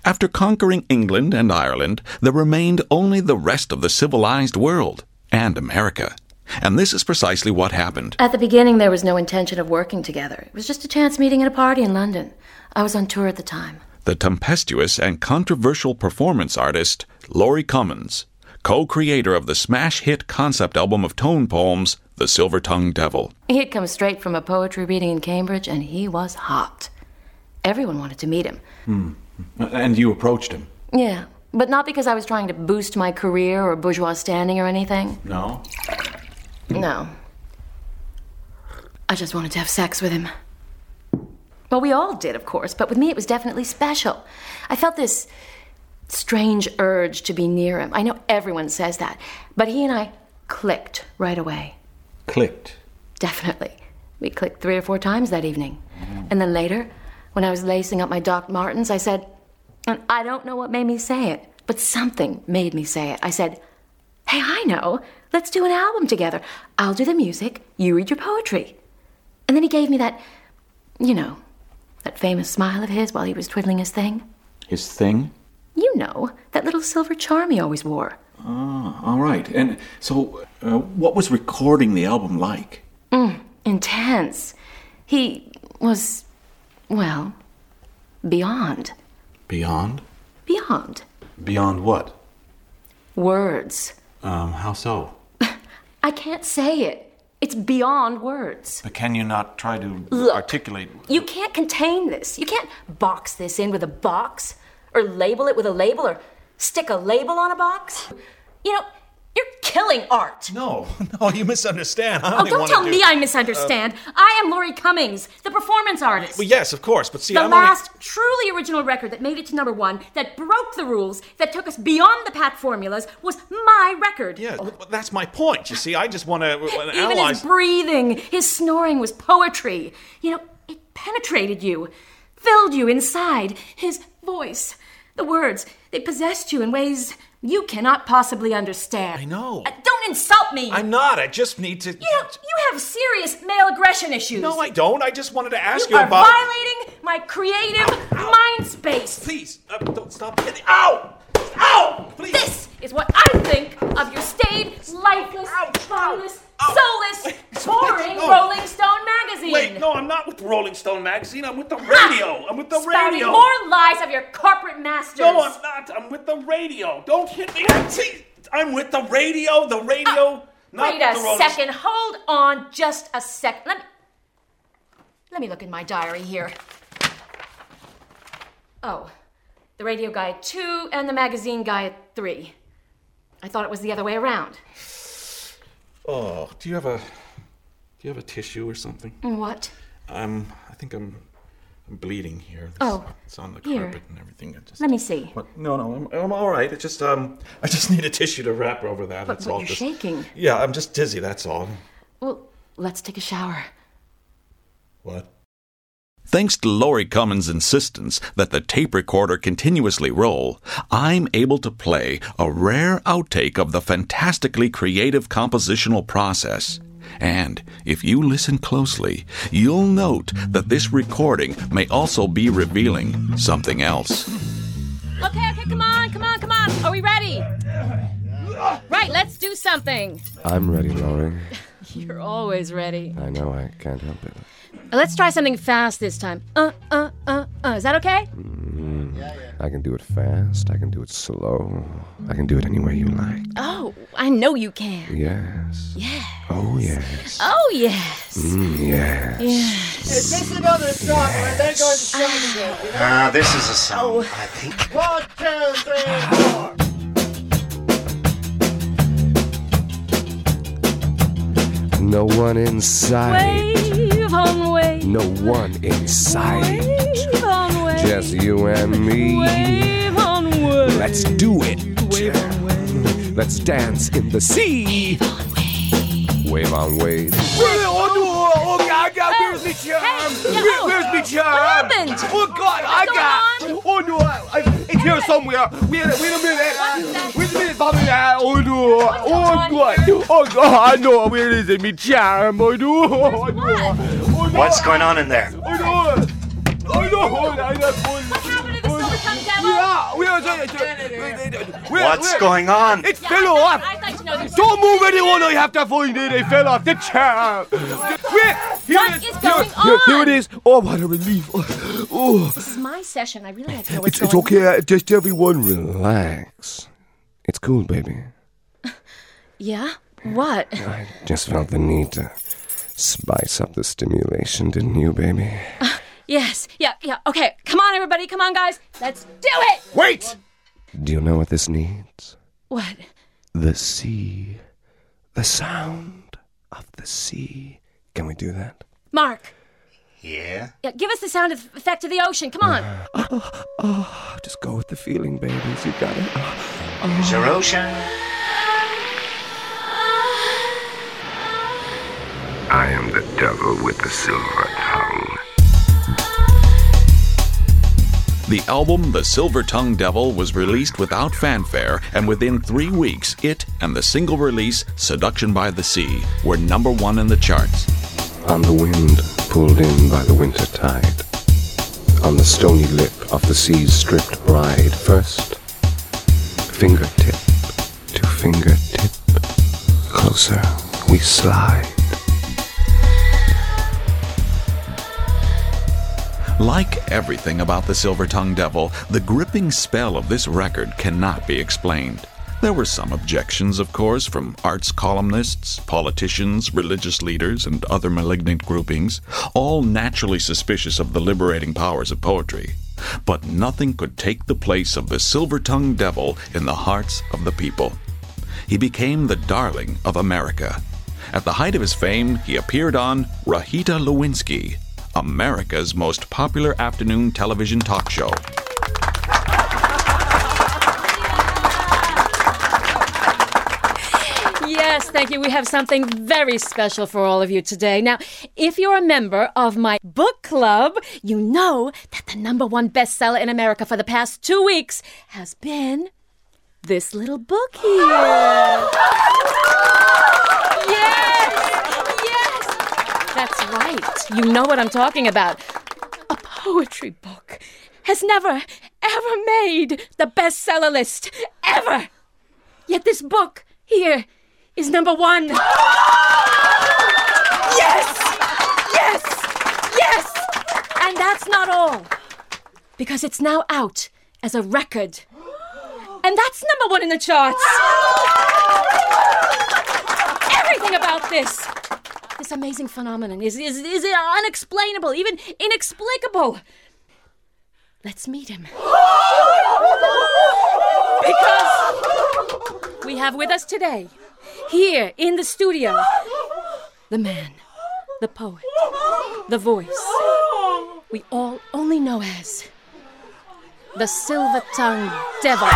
After conquering England and Ireland, there remained only the rest of the civilized world and America. And this is precisely what happened. At the beginning, there was no intention of working together. It was just a chance meeting at a party in London. I was on tour at the time. The tempestuous and controversial performance artist, Laurie Cummins, co creator of the smash hit concept album of tone poems, The Silver Tongued Devil. He had come straight from a poetry reading in Cambridge, and he was hot. Everyone wanted to meet him. Hmm. And you approached him? Yeah, but not because I was trying to boost my career or bourgeois standing or anything. No. No. I just wanted to have sex with him. Well, we all did, of course, but with me it was definitely special. I felt this strange urge to be near him. I know everyone says that, but he and I clicked right away. Clicked. Definitely. We clicked three or four times that evening. Mm-hmm. And then later, when I was lacing up my Doc Martens, I said, and I don't know what made me say it, but something made me say it. I said, Hey, I know. Let's do an album together. I'll do the music, you read your poetry. And then he gave me that, you know, that famous smile of his while he was twiddling his thing. His thing? You know, that little silver charm he always wore. Ah, all right. And so, uh, what was recording the album like? Mm, intense. He was, well, beyond. Beyond? Beyond. Beyond what? Words. Um, how so? (laughs) I can't say it. It's beyond words. But can you not try to Look. articulate? You can't contain this. You can't box this in with a box, or label it with a label, or stick a label on a box. You know, killing art. No, (laughs) no, you misunderstand. I Oh, don't tell do- me I misunderstand. Uh, I am Laurie Cummings, the performance artist. Well, yes, of course, but see, the I'm last truly original record that made it to number one, that broke the rules, that took us beyond the pat formulas, was my record. only. Yeah, that's my point. You see, I just want to (laughs) Even analyze. his breathing, his snoring was poetry. You know, it penetrated you, filled you inside. His voice, the words, they possessed you in ways you cannot possibly understand. I know. don't insult me. I'm not. I just need to. You know, you have serious male aggression issues. No, I don't. I just wanted to ask You you, are about. violating my creative mind space. Please, uh, don't stop hitting. Ow! Ow! Please. This is what I think of your staid, lifeless, spineless, soulless, boring No. Rolling Stone magazine. Wait, no, I'm not with Rolling Stone magazine. I'm with the radio. I'm with the Spouting radio. more lies of your corporate masters. No, I'm not. I'm with the radio. Don't hit me. I'm with the radio. The radio. not Wait a second. Hold on just a second. Let me let me look in my diary here. Oh, the radio guy at two and the magazine guy at three. I thought it was the other way around. Oh, do you have a do you have a tissue or something? What? I'm. I think I'm. I'm bleeding here. This- Oh, it's on the here. carpet and everything. Just, Let me see. What? No, no, I'm, I'm all right. It just um, I just (laughs) need a tissue to wrap over that. But, that's but all. you're Just- shaking. Yeah, I'm just dizzy. That's all. Well, let's take a shower. What? Thanks to Laurie Cummins' insistence that the tape recorder continuously roll, I'm able to play a rare outtake of the fantastically creative compositional process. And if you listen closely, you'll note that this recording may also be revealing something else. Okay, okay, come on, come on, come on. Are we ready? Right, let's do something. I'm ready, Laurie. (laughs) You're always ready. I know I can't help it. Let's try something fast this time. Uh, uh, uh, uh. Is that okay? Mm, I can do it fast. I can do it slow. I can do it any way you like. Oh, I know you can. Yes. Yes. Oh, yes. Oh, yes. Mm, yes. Yes. Is this another song where they're going to sing again? you know? Ah, this is a song, Oh. I think. One, two, three, four. No one inside. Wave on wave. No one inside. Wave on wave. Just you and me. Wave on wave. Let's do it. Wave on wave. Let's dance in the sea. Wave on wave. Wave on wave. Oh no! Oh God! God where's the charm? Hey, Where- yo, where's the what charm? happened? Oh God! I What's got. Oh no! I, I, it's here somewhere. Wait, wait a minute. Wait uh, a minute, Bobby. Uh, oh no! Oh God! Oh God! No! Where is it? Me charm? Oh no! Oh no! Oh! What's going on in there? Oh no! Oh no! Oh, I got Yeah, where is it? Where- What's where- going on? It fell off. I'd like to know this. Don't move anyone, I have to find it. It fell off the chair. Wait, here What it is Here- going here- here on? it is. Oh, what a relief. Oh, oh. This is my session. I really like to know what's it's, it's going okay. Just everyone relax. Relax. It's cool, baby. (laughs) Yeah? What? I just felt the need to spice up the stimulation, didn't you, baby? (laughs) Yes. Yeah, yeah. Okay. Come on, everybody. Come on, guys. Let's do it. Wait! Do you know what this needs? What? The sea. The sound of the sea. Can we do that? Mark. Yeah? Yeah, give us the sound eff- effect of the ocean. Come on. (sighs) Oh, oh, just go with the feeling, babies. You got it. Oh, Here's your oh. ocean. I am the devil with the silver The album The Silver Tongue Devil was released without fanfare, and within three weeks, it and the single release Seduction by the Sea were number one in the charts. On the wind pulled in by the winter tide. On the stony lip of the sea's stripped bride, first fingertip to fingertip, closer we slide. Like everything about the Silver Tongue Devil, the gripping spell of this record cannot be explained. There were some objections, of course, from arts columnists, politicians, religious leaders, and other malignant groupings, all naturally suspicious of the liberating powers of poetry. But nothing could take the place of the Silver Tongue Devil in the hearts of the people. He became the darling of America. At the height of his fame, he appeared on Rahita Lewinsky, America's most popular afternoon television talk show. Yes, thank you. We have something very special for all of you today. Now, if you're a member of my book club, you know that the number one bestseller in America for the past two weeks has been this little book here. (laughs) yes, yes, that's right. You know what I'm talking about. A poetry book has never, ever made the bestseller list, ever. Yet this book here is number one. Yes! Yes! Yes! And that's not all. Because it's now out as a record. And that's number one in the charts. Everything about this, this amazing phenomenon is, is, is unexplainable, even inexplicable. Let's meet him. Because we have with us today, here in the studio, the man, the poet, the voice we all only know as the Silver Tongue Devil.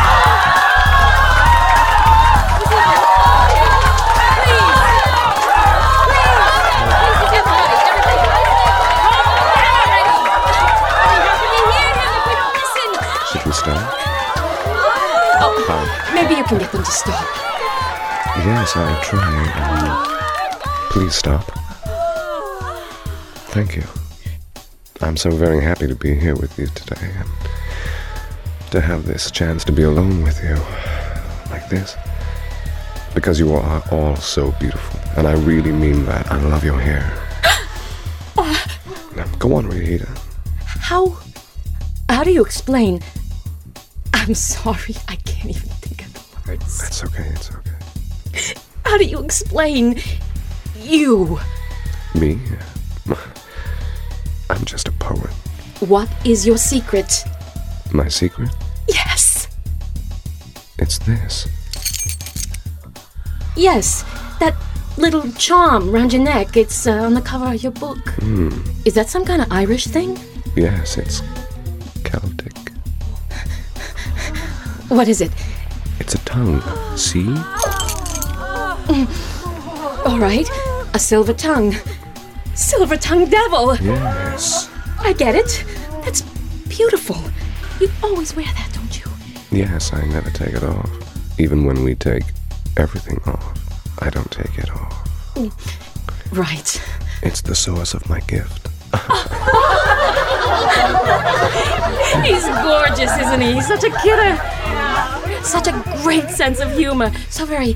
Start? Oh, maybe you can get them to stop. Yes, I'll try. Um, please stop. Thank you. I'm so very happy to be here with you today and to have this chance to be alone with you like this. Because you are all so beautiful, and I really mean that. I love your hair. (gasps) Now, go on, Rita. How. How do you explain? I'm sorry, I can't even think of the words. That's okay, it's okay. How do you explain you? Me? (laughs) I'm just a poet. What is your secret? My secret? Yes. It's this. Yes, that little charm round your neck. It's uh, on the cover of your book. Hmm. Is that some kind of Irish thing? Yes, it's Celtic. What is it? It's a tongue. See? All right, a silver tongue. Silver tongue devil. Yes. I get it. That's beautiful. You always wear that, don't you? Yes, I never take it off. Even when we take everything off, I don't take it off. Right. It's the source of my gift. (laughs) He's gorgeous, isn't he? He's such a kidder. Such a great sense of humor. So very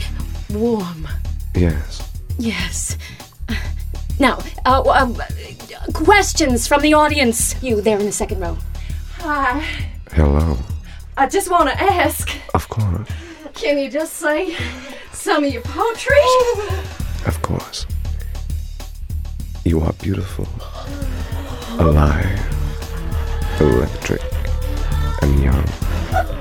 warm. Yes. Yes. Now, uh, uh, questions from the audience. You there in the second row. Hi. Hello. I just want to ask Of course. can you just say some of your poetry? Of course. You are beautiful, alive, electric, and young.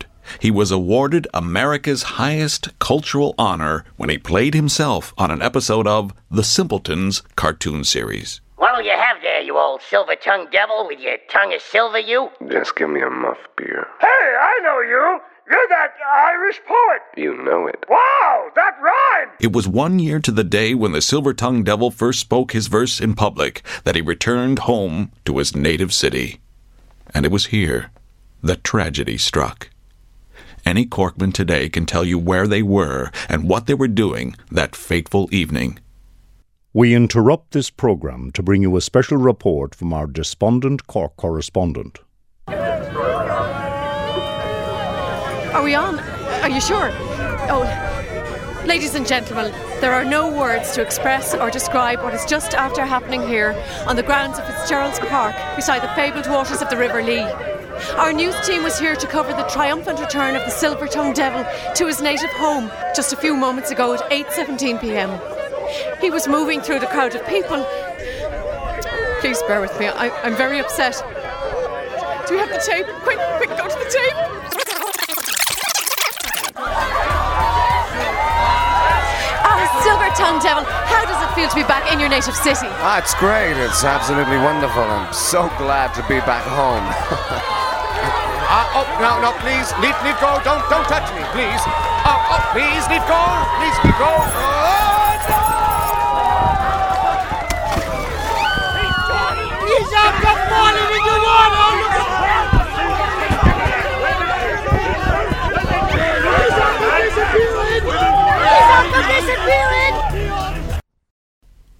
He was awarded America's highest cultural honor when he played himself on an episode of The Simpletons cartoon series. What'll you have there, you old silver tongued devil with your tongue of silver, you? Just give me a muff beer. Hey, I know you. You're that Irish poet. You know it. Wow, that rhymed. It was one year to the day when the silver tongued devil first spoke his verse in public that he returned home to his native city. And it was here that tragedy struck. Any Corkman today can tell you where they were and what they were doing that fateful evening. We interrupt this programme to bring you a special report from our despondent Cork correspondent. Are we on? Are you sure? Oh, ladies and gentlemen, there are no words to express or describe what is just after happening here on the grounds of Fitzgerald's Park beside the fabled waters of the River Lee. Our news team was here to cover the triumphant return of the silver-tongued devil to his native home just a few moments ago at 8:17 p.m. He was moving through the crowd of people. Please bear with me. I, I'm very upset. Do we have the tape? Quick, quick, go to the tape. Ah, silver-tongued devil, how does it feel to be back in your native city? Ah, it's great. It's absolutely wonderful. I'm so glad to be back home. (laughs) uh, oh, no, no, please, leave, leave go. Don't, don't touch me, please. Oh, oh, please, leave go. Please, leave go. Oh, He's up the falling into water. Look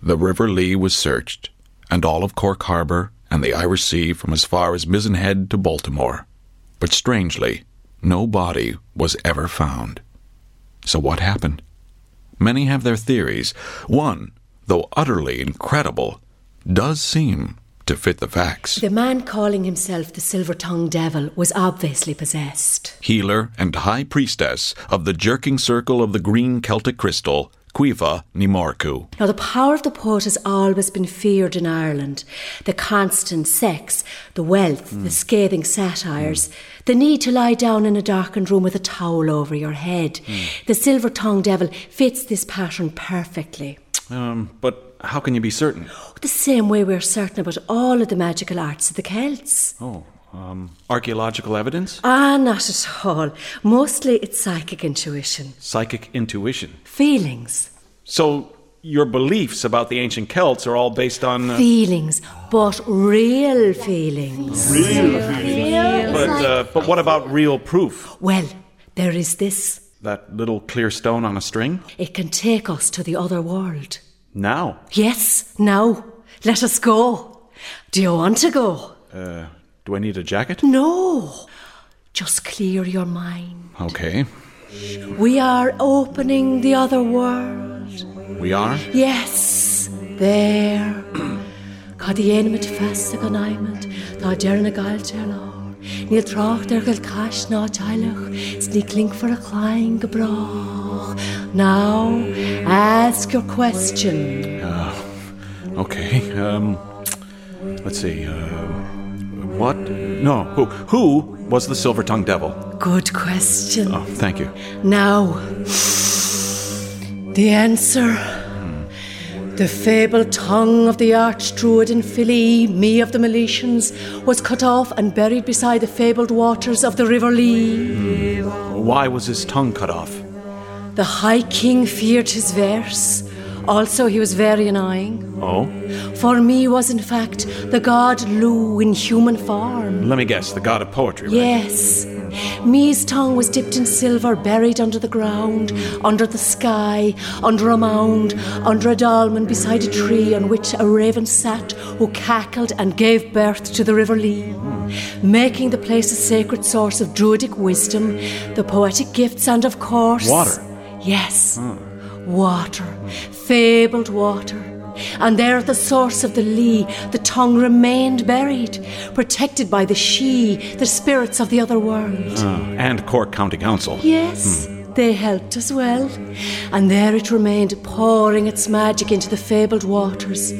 The River Lee was searched, and all of Cork Harbour and the Irish Sea from as far as Mizen Head to Baltimore. But strangely, no body was ever found. So what happened? Many have their theories. One, though utterly incredible, does seem to fit the facts. The man calling himself the Silver Tongued Devil was obviously possessed. Healer and high priestess of the jerking circle of the green Celtic crystal, Quiva Nimorku. Now, the power of the poet has always been feared in Ireland. The constant sex, the wealth, the hmm. scathing satires, hmm. the need to lie down in a darkened room with a towel over your head. Hmm. The silver tongued devil fits this pattern perfectly. Um, but how can you be certain? The same way we're certain about all of the magical arts of the Celts. Oh, um, archaeological evidence? Ah, not at all. Mostly it's psychic intuition, Psychic intuition. feelings. So, your beliefs about the ancient Celts are all based on. Uh, Feelings, but real feelings. Real feelings. But, uh, but what about real proof? Well, there is this. That little clear stone on a string? It can take us to the other world. Now? Yes, now. Let us go. Do you want to go? Uh, do I need a jacket? No. Just clear your mind. Okay. We are opening the other world. We are? Yes, there. Cá dhéanaid festa go naimid tá dearna gaiilte lá. Níl trocht ar go cais ná teilech, sní clink for a climb gobrách. Now, ask your question. Uh, okay. Um, let's see. Uh, what? No. Who? Who was the silver tongued devil? Good question. Oh, thank you. Now, the answer. The fabled tongue of the arch druid in Philly, me of the Milesians, was cut off and buried beside the fabled waters of the River Lee. Hmm. Why was his tongue cut off? The High King feared his verse. Also, he was very annoying. Oh? For me was, in fact, the god Lugh in human form. Let me guess, the god of poetry, right? Yes. Me's tongue was dipped in silver, buried under the ground, under the sky, under a mound, under a dolmen beside a tree on which a raven sat who cackled and gave birth to the River Lee, making the place a sacred source of druidic wisdom, the poetic gifts, and of course. Water. Yes. Hmm. Water. Fabled water. And there at the source of the Lee, the tongue remained buried, protected by the sídhe, the spirits of the other world. Uh, and Cork County Council. Yes, they helped as well. And there it remained, pouring its magic into the fabled waters,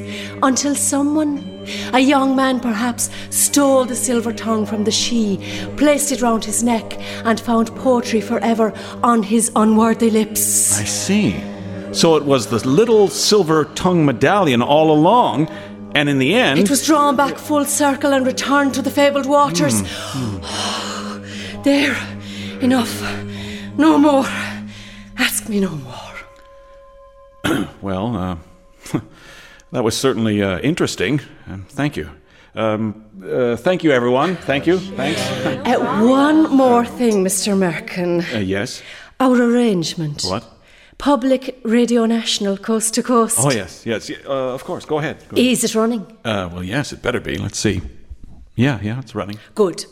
until someone A young man, perhaps, stole the silver tongue from the sídhe, placed it round his neck, and found poetry forever on his unworthy lips. I see. So it was the little silver tongue medallion all along, and in the end. It was drawn back full circle and returned to the fabled waters. Hmm, (sighs) There, enough. No more. Ask me no more. (clears throat) Well, uh, (laughs) that was certainly uh, interesting. Um, thank you. Um, uh, thank you, everyone. Thank you. Thanks. Uh, one more thing, Mr. Merkin. Uh, yes. Our arrangement. What? Public Radio National, coast to coast. Oh, yes, yes. Uh, of course. Go ahead. Go ahead. Is it running? Uh, well, yes, it better be. Let's see. Yeah, yeah, it's running. Good.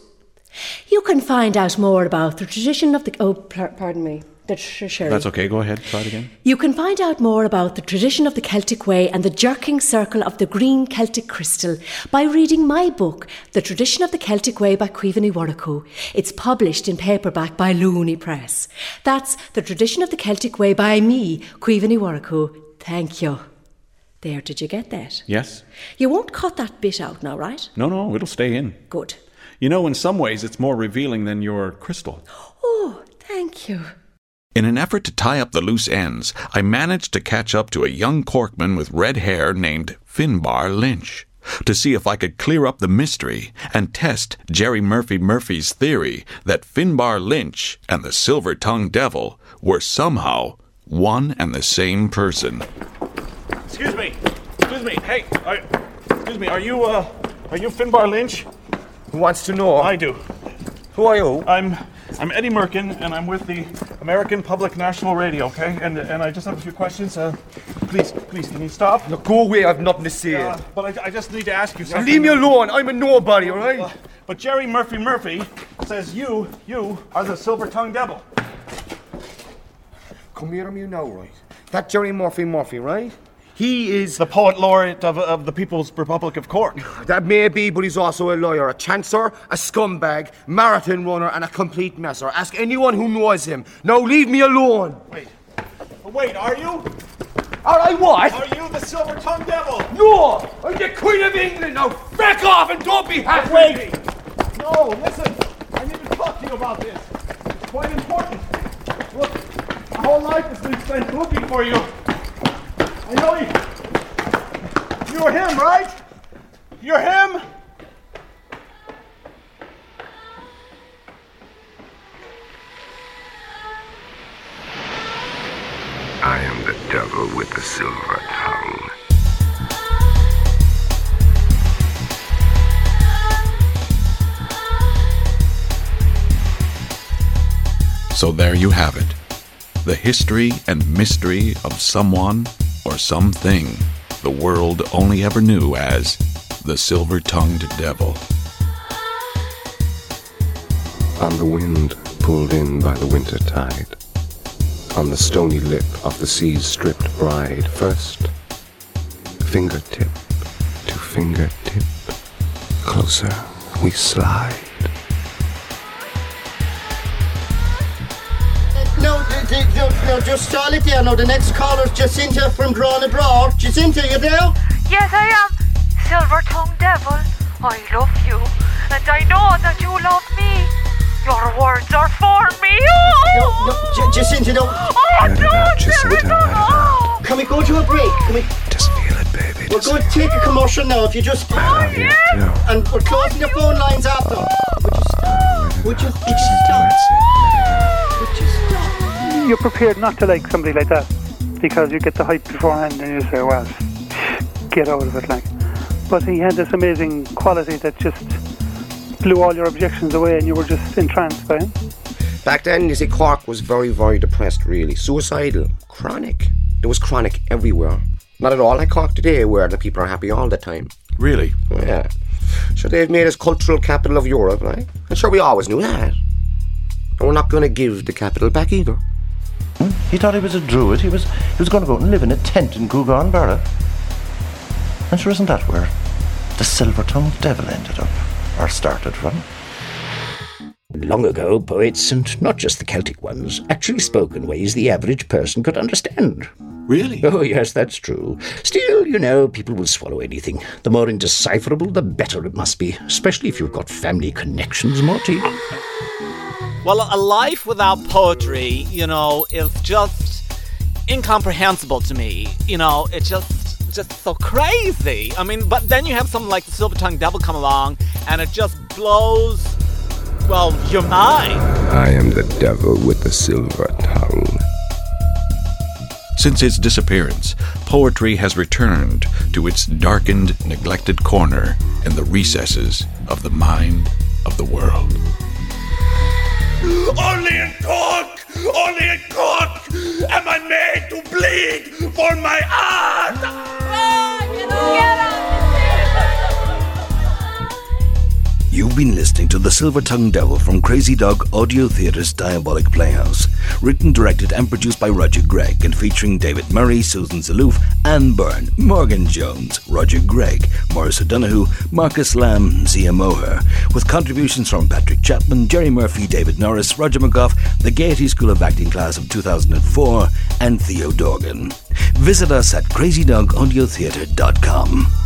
You can find out more about the tradition of the. Oh, pardon me. Sherry. That's okay. Go ahead. Try it again. You can find out more about the tradition of the Celtic Way and the jerking circle of the green Celtic crystal by reading my book, The Tradition of the Celtic Way by Cuivany Warrico. It's published in paperback by Looney Press. That's The Tradition of the Celtic Way by me, Cuivany Warrico. Thank you. There, did you get that? Yes? You won't cut that bit out now, right? No, no, it'll stay in. Good. You know, in some ways, it's more revealing than your crystal. Oh, thank you. In an effort to tie up the loose ends, I managed to catch up to a young Corkman with red hair named Finbar Lynch to see if I could clear up the mystery and test Gerry Murphy Murphy's theory that Finbar Lynch and the Silver Tongued Devil were somehow one and the same person. Excuse me. Excuse me. Hey, are, excuse me. Are you, uh, are you Finbar Lynch? Who wants to know? I do. Who are you? I'm, I'm Eddie Merkin, and I'm with the American Public National Radio. Okay, and and I just have a few questions. Uh, please, please, can you stop? Now go away, I've nothing to say. Uh, but I, I just need to ask you something. leave me alone, I'm a nobody, alright? Uh, but Gerry Murphy Murphy says you, you are the silver-tongued devil. Come here to me now, right? That Gerry Murphy Murphy, right? He is. The poet laureate of, of the People's Republic of Cork. (laughs) That may be, but he's also a lawyer, a chancer, a scumbag, marathon runner, and a complete messer. Ask anyone who knows him. Now leave me alone. Wait. Oh, wait, are you? Are I what? Are you the silver-tongued devil? No! I'm the Queen of England now! Back off and don't be half Wait! No, listen. I need to talk to you about this. It's quite important. Look, my whole life has been spent looking for you. I know you. You're him, right? You're him? I am the devil with the silver tongue. So there you have it the history and mystery of someone or something the world only ever knew as the silver tongued devil. On the wind pulled in by the winter tide, on the stony lip of the sea's stripped bride, first fingertip to fingertip, closer we slide. No, d- d- no, no, just stall it there. No, the next caller's Jacinta from Drawn Abroad. Jacinta, you there? Yes, I am. Silver tongued devil, I love you, and I know that you love me. Your words are for me. No, no, J- Jacinta, no. Oh, no, Jacinta, no. Can we go to a break? Can we? Just feel it, baby. We're going to take a commercial now. If you just. Oh, oh yeah. And we're closing the phone lines after. Would you stop? Would you, would you stop? Would you stop? You're prepared not to like somebody like that because you get the hype beforehand and you say, well, get out of it, like. But he had this amazing quality that just blew all your objections away and you were just entranced by him. Back then, you see, Cork was very, very depressed, really. Suicidal. Chronic. There was chronic everywhere. Not at all like Cork today, where the people are happy all the time. Really? Yeah. Sure, they've made us cultural capital of Europe, right? And sure, we always knew that. And we're not going to give the capital back either. He thought he was a druid. He was he was going to go out and live in a tent in Gougane Barra. And sure, isn't that where the silver-tongued devil ended up, or started from? Long ago, poets, and not just the Celtic ones, actually spoke in ways the average person could understand. Really? Oh, yes, that's true. Still, you know, people will swallow anything. The more indecipherable, the better it must be, especially if you've got family connections, Morty. Well, a life without poetry, you know, is just incomprehensible to me. You know, it's just just so crazy. I mean, but then you have something like the Silver Tongue Devil come along, and it just blows, well, your mind. I am the devil with the silver tongue. Since its disappearance, poetry has returned to its darkened, neglected corner in the recesses of the mind of the world. Only in Cork, only in Cork am I made to bleed for my art. Been listening to The Silver Tongue Devil from Crazy Dog Audio Theatre's Diabolic Playhouse. Written, directed, and produced by Roger Gregg, and featuring David Murray, Susan Zaloof, Anne Byrne, Morgan Jones, Roger Gregg, Morris O'Donoghue, Marcus Lamb, Zia Moher, with contributions from Patrick Chapman, Gerry Murphy, David Norris, Roger McGough, the Gaiety School of Acting class of 2004, and Theo Dorgan. Visit us at crazydogaudiotheatre.com.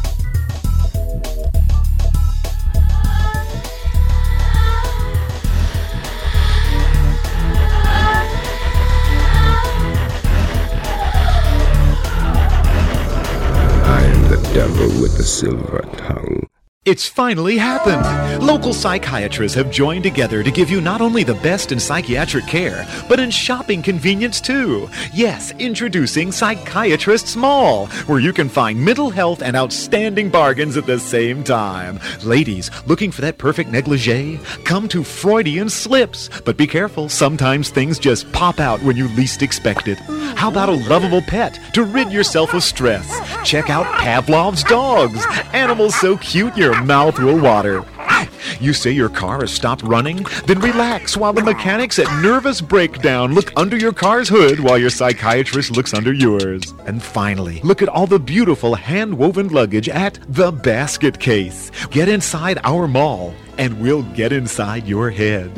devil with a silver tongue. It's finally happened! Local psychiatrists have joined together to give you not only the best in psychiatric care, but in shopping convenience too. Yes, introducing Psychiatrists Mall, where you can find mental health and outstanding bargains at the same time. Ladies, looking for that perfect negligee? Come to Freudian Slips. But be careful, sometimes things just pop out when you least expect it. How about a lovable pet to rid yourself of stress? Check out Pavlov's dogs. Animals so cute your mouth will water. You say your car has stopped running? Then relax while the mechanics at Nervous Breakdown look under your car's hood while your psychiatrist looks under yours. And finally, look at all the beautiful hand woven luggage at The Basket Case. Get inside our mall, and we'll get inside your head.